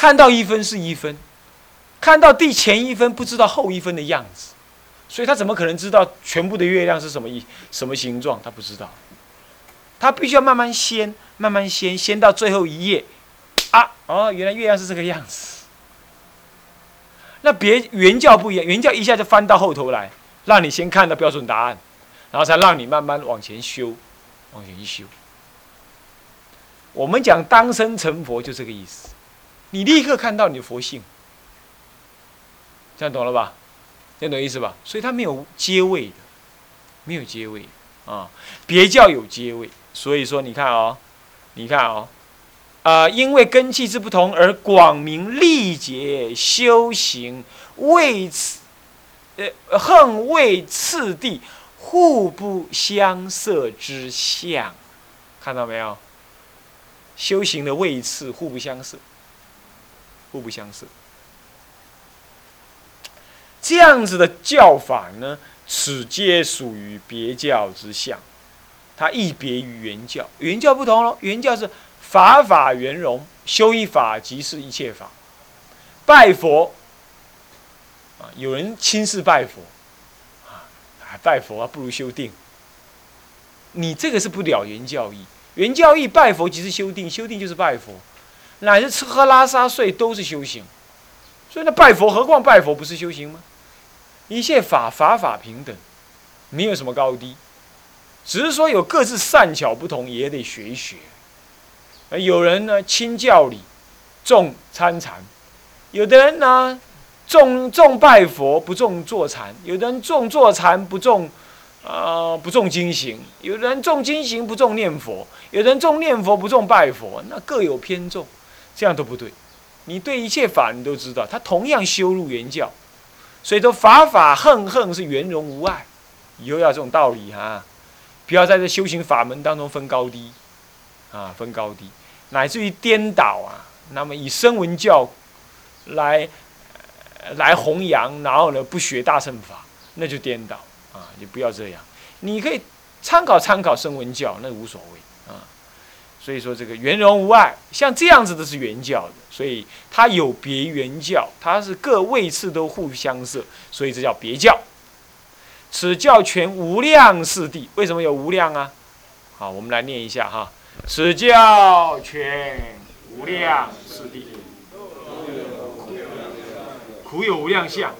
看到一分是一分，看到第前一分不知道后一分的样子，所以他怎么可能知道全部的月亮是什么一什么形状？他不知道，他必须要慢慢掀，慢慢掀，掀到最后一页，啊，哦，原来月亮是这个样子。那别原教不一样，原教一下就翻到后头来，让你先看到标准答案，然后才让你慢慢往前修，往前一修。我们讲当生成佛就这个意思，你立刻看到你的佛性，这样懂了吧？这样懂意思吧？所以它没有阶位的，没有阶位啊。别教有阶位，所以说你看哦，你看哦，啊，因为根器之不同而广明历劫修行位次，呃，横位次第互不相涉之相，看到没有？修行的位次互不相涉，互不相似。这样子的教法呢，此皆属于别教之相，它亦别于原教。原教不同喽，原教是法法圆融，修一法即是一切法。拜佛啊，有人轻视拜佛啊，拜佛啊不如修定。你这个是不了原教义。原教义拜佛即是修定，修定就是拜佛，乃至吃喝拉撒睡都是修行。所以那拜佛，何况拜佛不是修行吗？一切法法法平等，没有什么高低，只是说有各自善巧不同，也得学一学。有人呢轻教理，重参禅；有的人呢重重拜佛，不重坐禅；有的人重坐禅，不重。啊，不重经行，有的人重经行不重念佛，有的人重念佛不重拜佛，那各有偏重，这样都不对。你对一切法你都知道，他同样修入原教，所以说法法横横是圆融无碍。以后要这种道理哈，不要在这修行法门当中分高低，啊，分高低，乃至于颠倒啊。那么以声闻教来来弘扬，然后呢不学大乘法，那就颠倒。啊，你不要这样，你可以参考参考声闻教，那无所谓。所以说这个圆融无碍，像这样子的是圆教的，所以它有别圆教，它是各位次都互相摄，所以这叫别教。此教全无量四谛，为什么有无量啊？好，我们来念一下哈。此教全无量四谛，苦有无量相。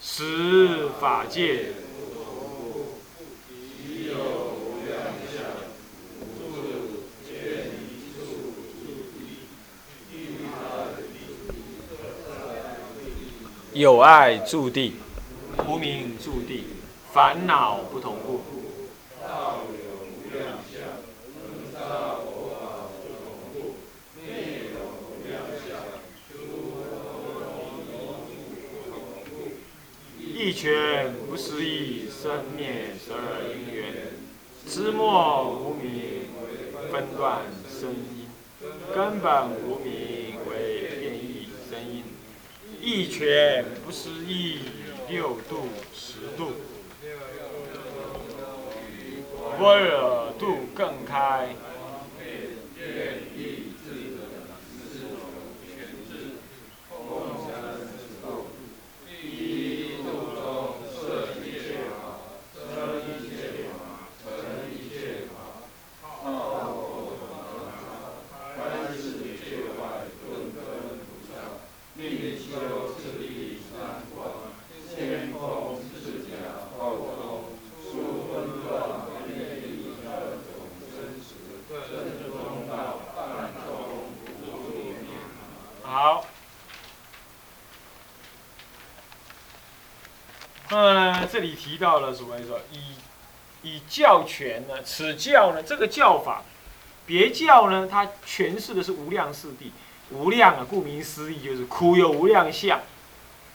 十法界，有爱住地，无名住地，烦恼不同故。一拳不思议，生灭十二因缘，知末无明，分段生因，根本无明。一拳不思议，六度十度，波若度更开。这里提到了什么？说以以教权呢？此教呢？这个教法，别教呢？它诠释的是无量四谛。无量啊，顾名思义就是苦有无量相，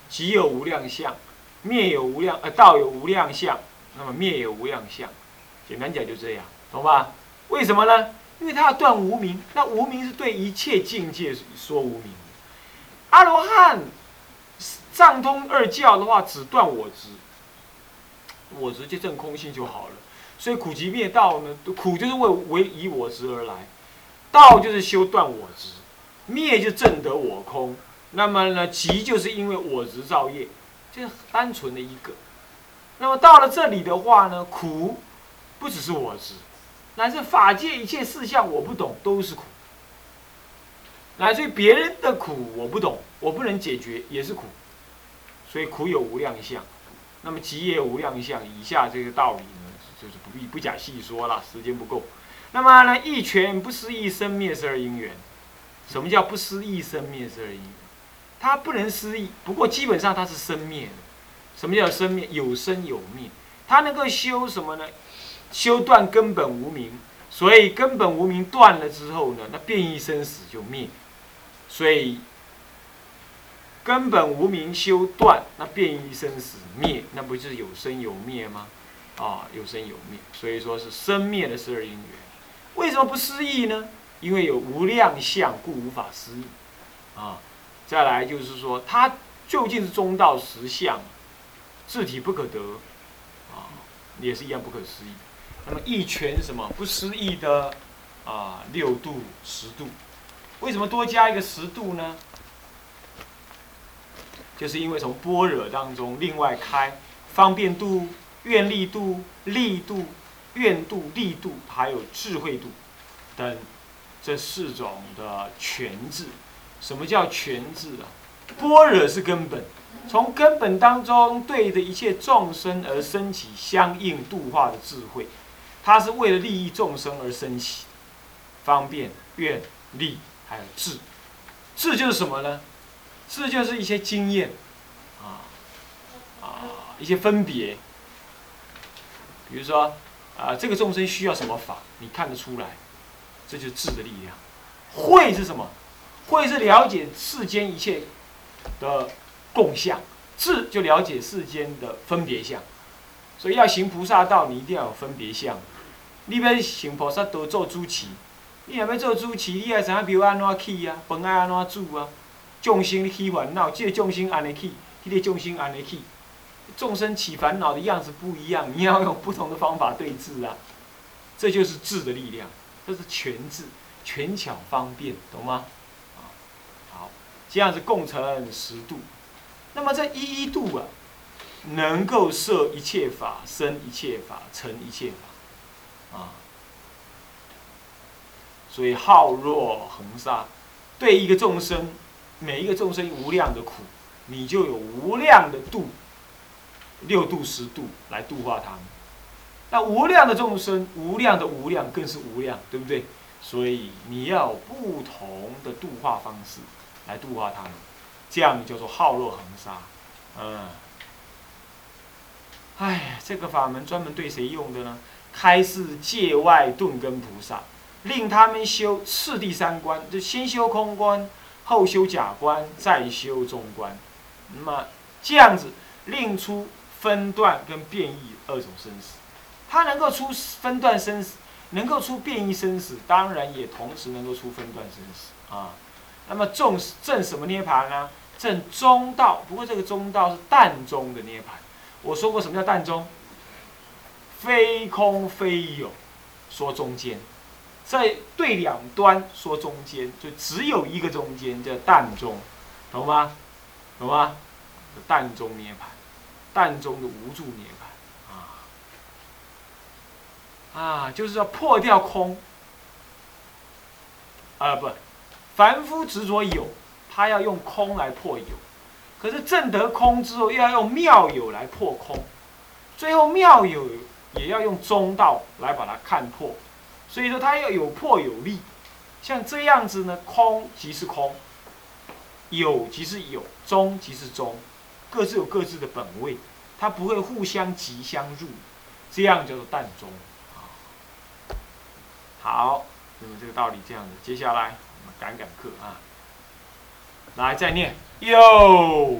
集有无量相，灭有无量呃道有无量相，那么灭有无量相。简单讲就这样，懂吧？为什么呢？因为他要断无名，那无名是对一切境界说无名。阿罗汉藏通二教的话，只断我执。我直接证空性就好了，所以苦集灭道呢，苦就是为为以我执而来，道就是修断我执，灭就证得我空。那么呢，集就是因为我执造业，就是单纯的一个。那么到了这里的话呢，苦不只是我执，乃至法界一切事项我不懂都是苦，乃至于别人的苦我不懂，我不能解决也是苦。所以苦有无量相，那么集也无量相。以下这个道理呢，就是不必不假细说了，时间不够。那么呢，一拳不思议生灭十二因缘。什么叫不思议生灭十二因缘？它不能思议，不过基本上它是生灭的。什么叫生灭？有生有灭。它能够修什么呢？修断根本无明。所以根本无明断了之后呢，那变异生死就灭。所以根本无明修断，那变异生死灭，那不就是有生有灭吗？啊，有生有灭。所以说是生灭的十二因缘。为什么不思议呢？因为有无量相，故无法思议。啊。再来就是说，它究竟是中道实相，自体不可得，啊，也是一样不可思议。那么一拳什么不思议的啊？六度、十度，为什么多加一个十度呢？就是因为从般若当中另外开方便度、愿力度、力度、愿度、力度，还有智慧度等这四种的全智。什么叫全智啊？般若是根本，从根本当中对着一切众生而升起相应度化的智慧，它是为了利益众生而升起，方便、愿、力，还有智。智就是什么呢？智就是一些经验，啊啊，一些分别。比如说，啊，这个众生需要什么法，你看得出来，这就是智的力量。慧是什么？慧是了解世间一切的共相，智就了解世间的分别相，所以要行菩萨道，你一定要有分别相。你要行菩萨道做主持，你若要做主持，你要知影庙安怎起啊，饭爱安怎煮啊，众生起烦恼，这个众生安尼起，迄个众生安尼起，众生起烦恼的样子不一样，你要用不同的方法对治啊。这就是智的力量，这是全智，权巧方便，懂吗？啊，好这样子共成十度，那么这一一度啊，能够摄一切法，生一切法，成一切法，啊，所以浩若恒沙，对一个众生，每一个众生无量的苦，你就有无量的度，六度十度来度化他们。那无量的众生，无量的无量更是无量，对不对？所以你要有不同的度化方式。来度化他们，这样叫做浩若恒沙，嗯，哎，这个法门专门对谁用的呢？开示界外顿根菩萨，令他们修次第三观，就先修空观，后修假观，再修中观。那么这样子，令出分段跟变异二种生死。它能够出分段生死，能够出变异生死，当然也同时能够出分段生死啊。那么正正什么涅盘呢？正中道。不过这个中道是淡中的涅盘。我说过什么叫淡中？非空非有，说中间，在对两端说中间，就只有一个中间叫淡中，懂吗？懂吗？淡中涅盘，淡中的无助涅盘啊啊，就是要破掉空啊不。凡夫执着有，他要用空来破有；可是正得空之后，又要用妙有来破空。最后妙有也要用中道来把它看破。所以说，它要有破有立。像这样子呢，空即是空，有即是有，中即是中，各自有各自的本位，它不会互相即相入，这样叫做淡中。好，那么这个道理这样子，接下来我们。赶赶课啊！来，再念哟。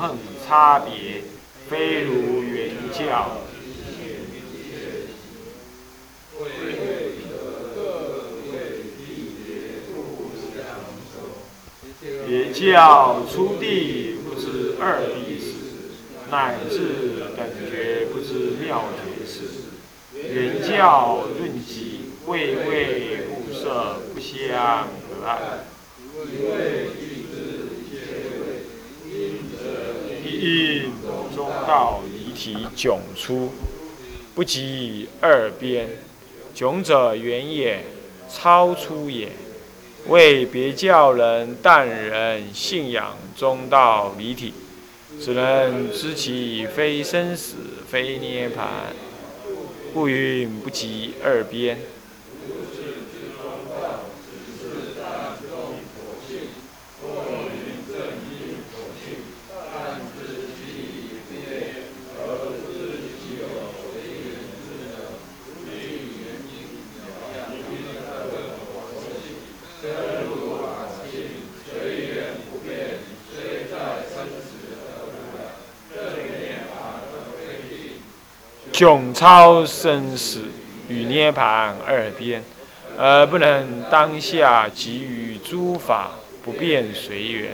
五横差别，非如原教。别教出地不知二地事，乃至等觉不知妙觉事。原教论己，位位互摄，不相隔碍。一因中道离体迥出，不及二边。迥者远也，超出也。为别教人但人信仰中道离体，只能知其非生死，非涅盘，故云不及二边。迥超生死与涅盘二边，而不能当下给予诸法不变随缘，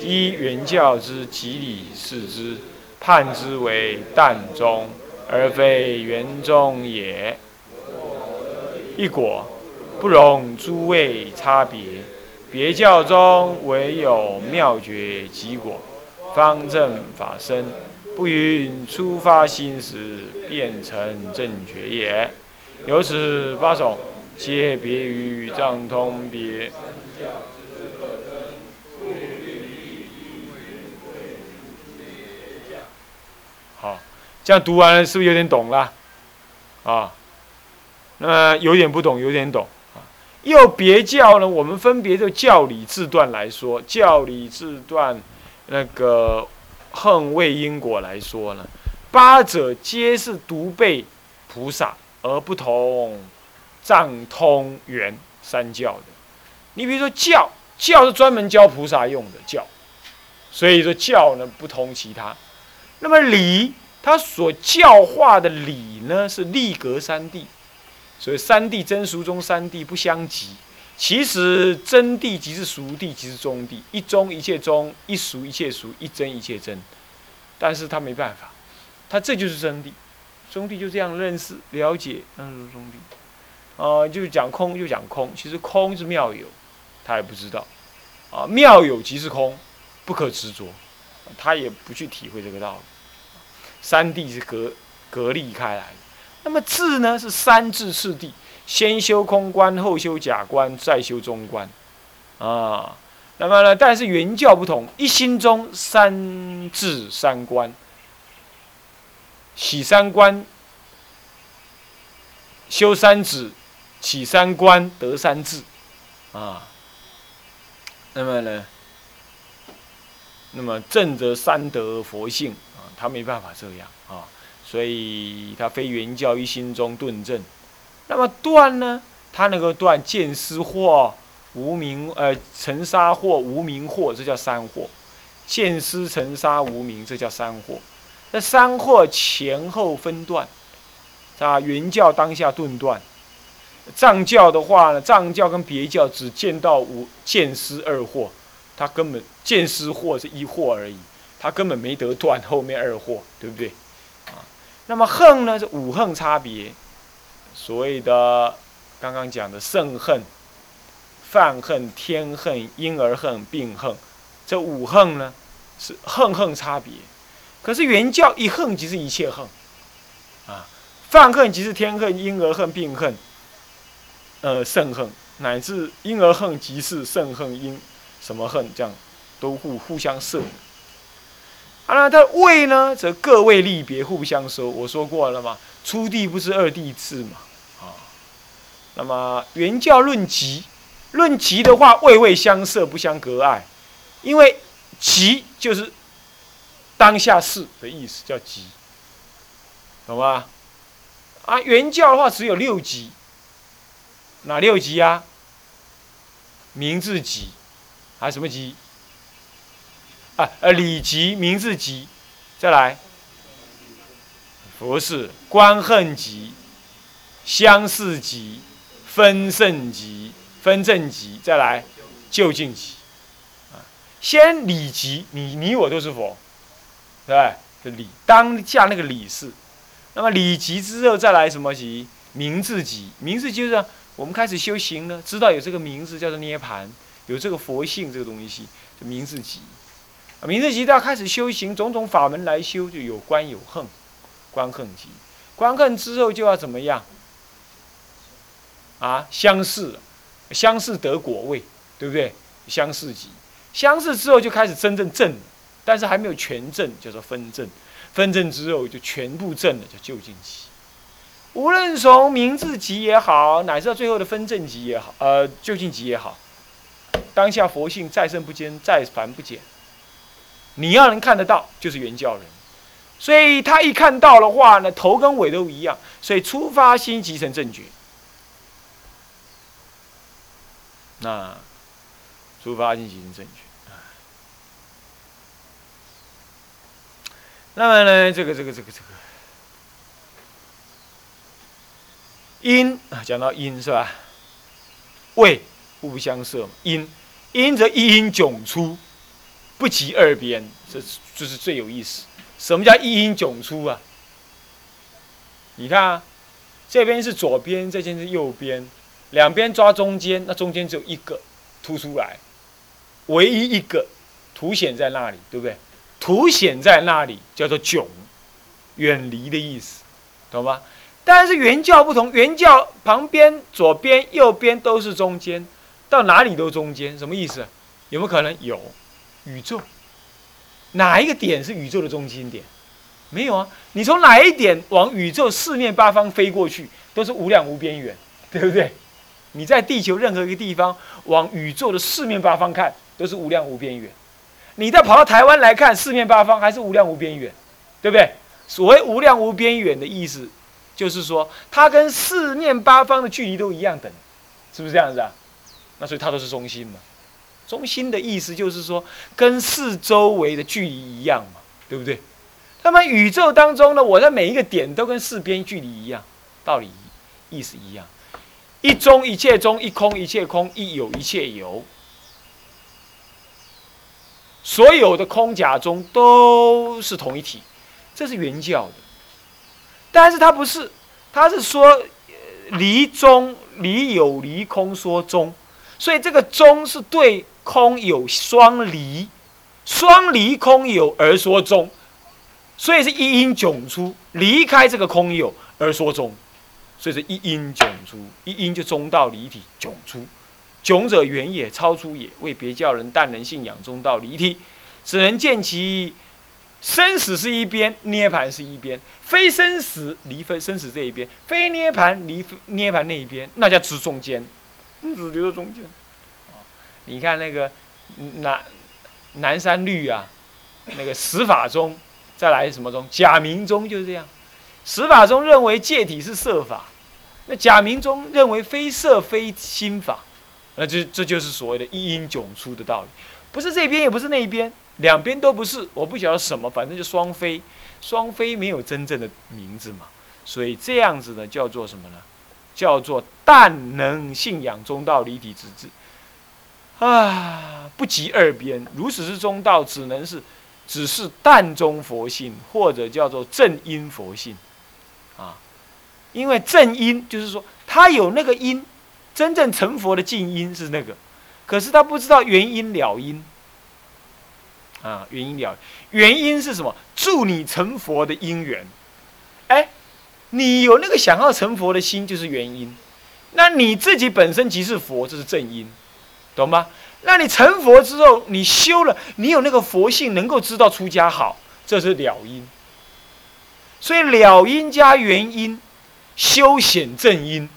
依原教之极理视之，判之为淡中，而非圆中也。一果不容诸位差别，别教中唯有妙觉即果，方正法身。不允初发心时变成正觉也。由此八种皆别于藏通别。好，这样读完了是不是有点懂了？啊，那么有点不懂，有点懂啊。又别教呢？我们分别就教理字段来说，教理字段那个。横为因果来说呢，八者皆是独背菩萨，而不同藏通圆三教的。你比如说教，教是专门教菩萨用的教，所以说教呢不同其他。那么理，它所教化的理呢是立格三谛，所以三谛真俗中三谛不相及。其实真谛即是俗谛，即是中谛。一中一切中，一俗一切俗，一真一切真。但是他没办法，他这就是真谛。中谛就这样认识、了解，那是中谛。啊，就讲空就讲空，其实空是妙有，他也不知道。啊，妙有即是空，不可执着，他也不去体会这个道理。三谛是隔隔离开来的。那么智呢？是三智次第。先修空观，后修假观，再修中观，啊，那么呢？但是原教不同，一心中三智三观，起三观，修三智，起三观，得三智，啊，那么呢？那么正则三德佛性啊，他没办法这样啊，所以他非原教一心中顿正。那么断呢？它能够断见思惑、无名呃尘沙惑、无名惑，这叫三惑。见思尘沙无名，这叫三惑。那三惑前后分断，啊，原教当下顿断。藏教的话呢，藏教跟别教只见到无见思二惑，他根本见思惑是一惑而已，他根本没得断后面二惑，对不对？啊，那么恨呢是五恨差别。所谓的刚刚讲的圣恨、犯恨、天恨、婴儿恨、病恨，这五恨呢是恨恨差别。可是原教一恨即是一切恨，啊，犯恨即是天恨、婴儿恨、病恨，呃，圣恨乃至婴儿恨即是圣恨、婴什么恨，这样都互互相摄。啊，它位呢则各位立别，互相收。我说过了嘛。初地不是二地次嘛，啊，那么原教论极，论极的话，位位相摄，不相隔碍，因为极就是当下事的意思，叫即，懂吗？啊，原教的话只有六级，哪六级啊？名字级，还什么级？啊，呃，礼级、名字级，再来，佛是、观恨级、相似级、分胜级、分正级，再来，就近级。啊，先礼级，你你我都是佛，对不对？礼当下那个礼是，那么礼级之后再来什么级？名字级，名字就是我们开始修行了，知道有这个名字叫做涅盘，有这个佛性这个东西，就名字级。名字级到开始修行，种种法门来修，就有观有恨，观恨级，观恨之后就要怎么样？啊，相似，相似得果位，对不对？相似级，相似之后就开始真正正，但是还没有全正，叫做分正，分正之后就全部正了，叫就近级。无论从名字级也好，乃至到最后的分正级也好，呃，就近级也好，当下佛性再生不坚，再凡不减。你要能看得到，就是原教人，所以他一看到的话呢，头跟尾都一样，所以出发心即成正觉。那出发心即成正觉。那么呢，这个这个这个这个因啊，讲到因是吧？味互不相涉嘛，因因则一因迥出。不及二边，这这是最有意思。什么叫一因迥出啊？你看啊，这边是左边，这边是右边，两边抓中间，那中间只有一个凸出来，唯一一个凸显在那里，对不对？凸显在那里叫做迥，远离的意思，懂吗？但是原教不同，原教旁边、左边、右边都是中间，到哪里都中间，什么意思？有没有可能有？宇宙哪一个点是宇宙的中心点？没有啊！你从哪一点往宇宙四面八方飞过去，都是无量无边远，对不对？你在地球任何一个地方往宇宙的四面八方看，都是无量无边远。你再跑到台湾来看，四面八方还是无量无边远，对不对？所谓无量无边远的意思，就是说它跟四面八方的距离都一样等，是不是这样子啊？那所以它都是中心嘛。中心的意思就是说，跟四周围的距离一样嘛，对不对？那么宇宙当中呢，我在每一个点都跟四边距离一样，道理意思一样。一中一切中，一空一切空，一有一切有。所有的空假中都是同一体，这是原教的。但是它不是，它是说离中离有离空说中，所以这个中是对。空有双离，双离空有而说中，所以是一因迥出，离开这个空有而说中，所以是一因迥出，一因就中道离体迥出，迥者远也，超出也，为别教人但能信仰中道离体，只能见其生死是一边，涅盘是一边，非生死离分生死这一边，非涅盘离涅盘那一边，那叫指中间，你只留在中间。你看那个南南山律啊，那个十法中，再来什么中？假名中就是这样。十法中认为戒体是色法，那假名中认为非色非心法，那就这就是所谓的一因迥出的道理。不是这边，也不是那一边，两边都不是。我不晓得什么，反正就双非。双非没有真正的名字嘛，所以这样子呢，叫做什么呢？叫做但能信仰中道离体之智。啊，不及二边，如此之中道，只能是，只是淡中佛性，或者叫做正因佛性，啊，因为正因就是说，他有那个因，真正成佛的静因是那个，可是他不知道原因了因，啊，原因了，原因是什么？助你成佛的因缘，哎，你有那个想要成佛的心，就是原因，那你自己本身即是佛，这是正因。懂吗？那你成佛之后，你修了，你有那个佛性，能够知道出家好，这是了因。所以了因加原因，修显正因。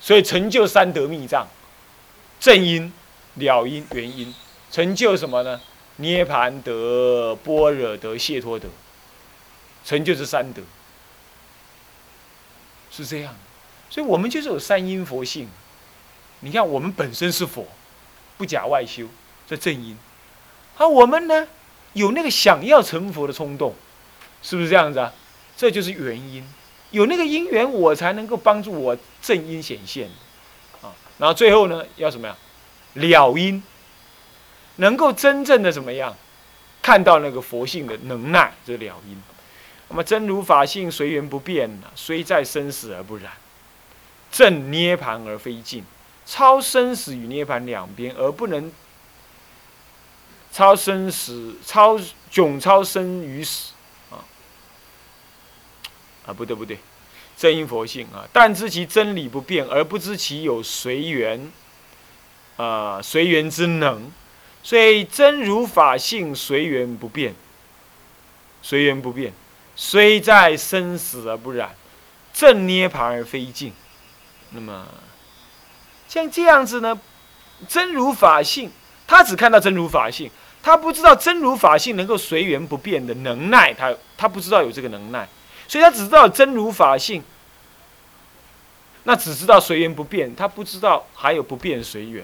所以成就三德密藏：正因、了因、原因。成就什么呢？涅盘得、般若得、解脱得，成就这三德，是这样。所以我们就是有三因佛性。你看，我们本身是佛，不假外修，这正因。而我们呢，有那个想要成佛的冲动，是不是这样子啊？这就是原因。有那个因缘，我才能够帮助我正因显现。啊，然后最后呢，要什么呀？了因，能够真正的怎么样？看到那个佛性的能耐，这了因。那么真如法性随缘不变虽在生死而不染，正涅盘而非尽，超生死与涅盘两边而不能超生死，超迥超生于死啊啊，不对不对，真因佛性啊，但知其真理不变，而不知其有随缘啊随缘之能，所以真如法性随缘不变，随缘不变。虽在生死而不染，正涅盘而非尽。那么，像这样子呢？真如法性，他只看到真如法性，他不知道真如法性能够随缘不变的能耐，他他不知道有这个能耐，所以他只知道真如法性。那只知道随缘不变，他不知道还有不变随缘。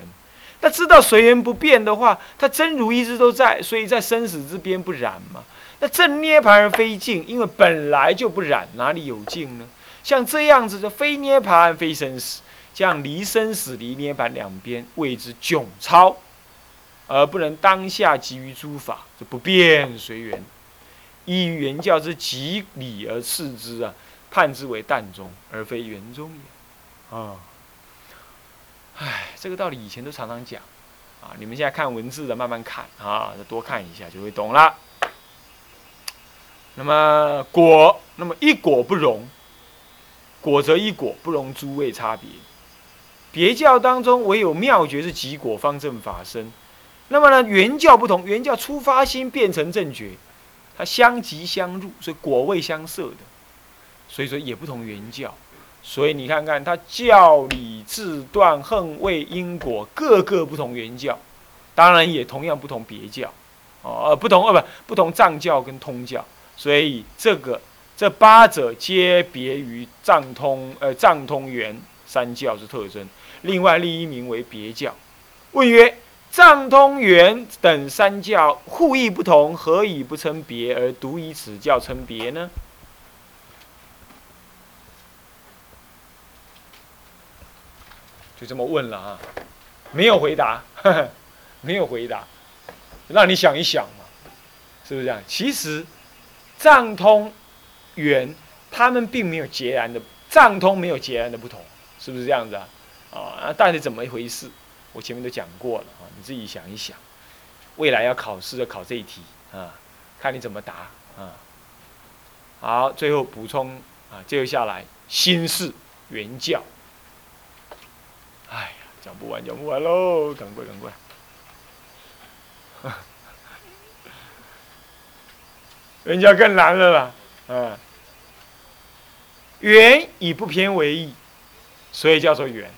那知道随缘不变的话，他真如一直都在，所以在生死之边不染嘛。那正涅盘而非净，因为本来就不染，哪里有净呢？像这样子的非涅盘非生死，这样离生死离涅盘两边谓之迥超，而不能当下急于诸法，就不变随缘，依原教之极理而视之啊，判之为淡中而非圆中也。啊，唉，这个道理以前都常常讲啊，你们现在看文字的慢慢看啊，多看一下就会懂了。那么果，那么一果不容，果则一果不容诸位差别。别教当中唯有妙觉是即果方正法身。那么呢，原教不同，原教出发心变成正觉，它相即相入，所以果位相摄的，所以说也不同原教。所以你看看它教理自断恨位因果各个不同原教，当然也同样不同别教，哦，不同呃不不同藏教跟通教。所以这个这八者皆别于藏通呃藏通元三教之特征，另外另一名为别教。问曰：藏通元等三教互异不同，何以不称别而独以此教称别呢？就这么问了啊，没有回答，没有回答，让你想一想嘛，是不是这样？其实。藏通圆，他们并没有截然的藏通没有截然的不同，是不是这样子啊？啊，到底怎么一回事？我前面都讲过了啊，你自己想一想，未来要考试要考这一题啊，看你怎么答啊。好，最后补充啊，接下来心事原教。哎呀，讲不完讲不完喽，赶快赶快。人家更难了啦，嗯，圆以不偏为义，所以叫做圆。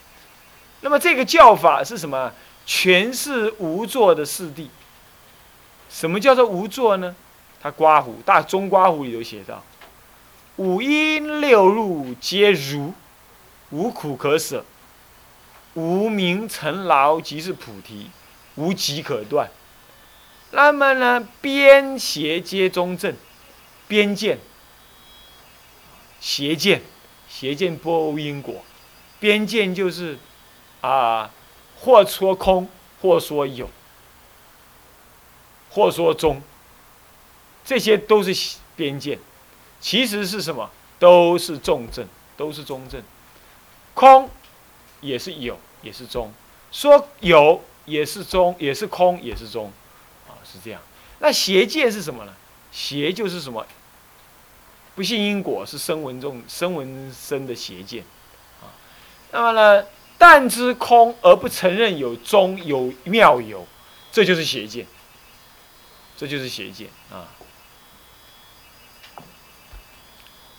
那么这个教法是什么？全是无作的四谛。什么叫做无作呢？他刮胡大中刮胡里头写到：五阴六入皆如，无苦可舍，无名尘劳即是菩提，无极可断。那么呢，边邪皆中正，边见、邪见、邪见不因果，边见就是啊，或说空，或说有，或说中，这些都是边见。其实是什么？都是重正，都是中正。空也是有，也是中；说有也是中，也是空，也是中。啊是这样，那邪见是什么呢？邪就是什么？不信因果是声闻众声闻生的邪见。那么呢，但知空而不承认有中有妙有，这就是邪见。这就是邪见啊。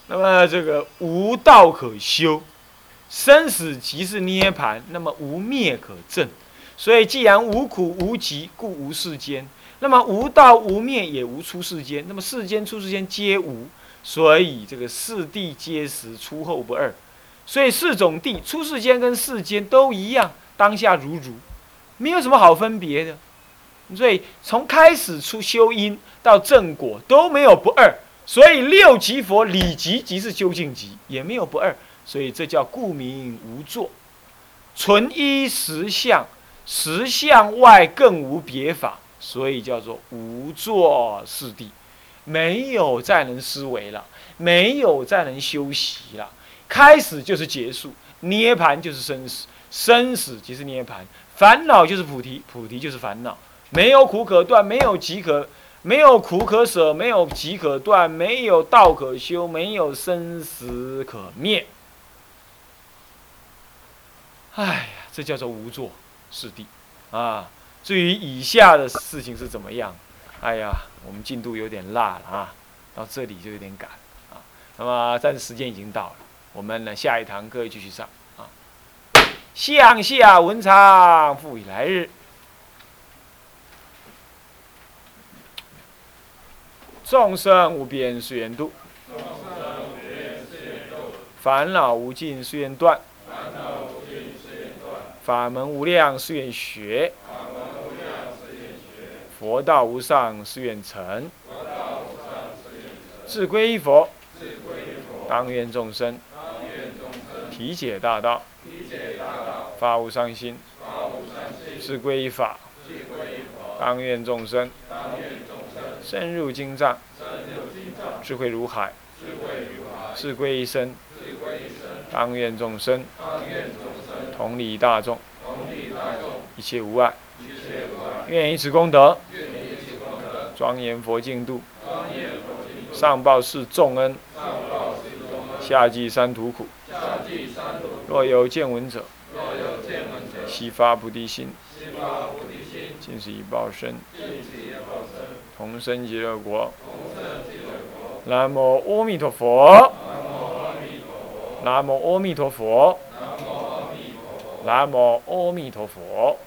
那么这个无道可修，生死即是涅盘，那么无灭可证。所以既然无苦无集，故无世间。那么无道无灭也无出世间，那么世间出世间皆无，所以这个四谛皆实，出后不二。所以四种地出世间跟世间都一样，当下如如，没有什么好分别的。所以从开始出修因到正果都没有不二。所以六级佛理即即是究竟极，也没有不二。所以这叫故名无作，纯一实相，实相外更无别法，所以叫做无作是地，没有再能思维了，没有再能修习了。开始就是结束，涅盘就是生死，生死即是涅盘，烦恼就是菩提，菩提就是烦恼，没有苦可断，没有集可，没有苦可舍，没有集可断，没有道可修，没有生死可灭。哎呀，这叫做无作是地啊。至于以下的事情是怎么样，哎呀，我们进度有点落了啊，到这里就有点赶啊。那么，但是时间已经到了。我们呢，下一堂课继续上啊。向下文昌，复以来日。众生无边誓愿度，烦恼无尽誓愿断，法门无量誓愿学，佛道无上誓愿成，自归依佛，当愿众生。理解大道，发无上心，是归依法，当愿众生深入经藏，智慧如海，是归一生，当愿众生同理大众，一切无碍，愿以此功德庄严佛净土，上报四重恩，下济三途苦。若有见闻者，悉发菩提心，尽是以报身，同生极乐国。南无阿弥陀佛。南无阿弥陀佛。南无阿弥陀佛。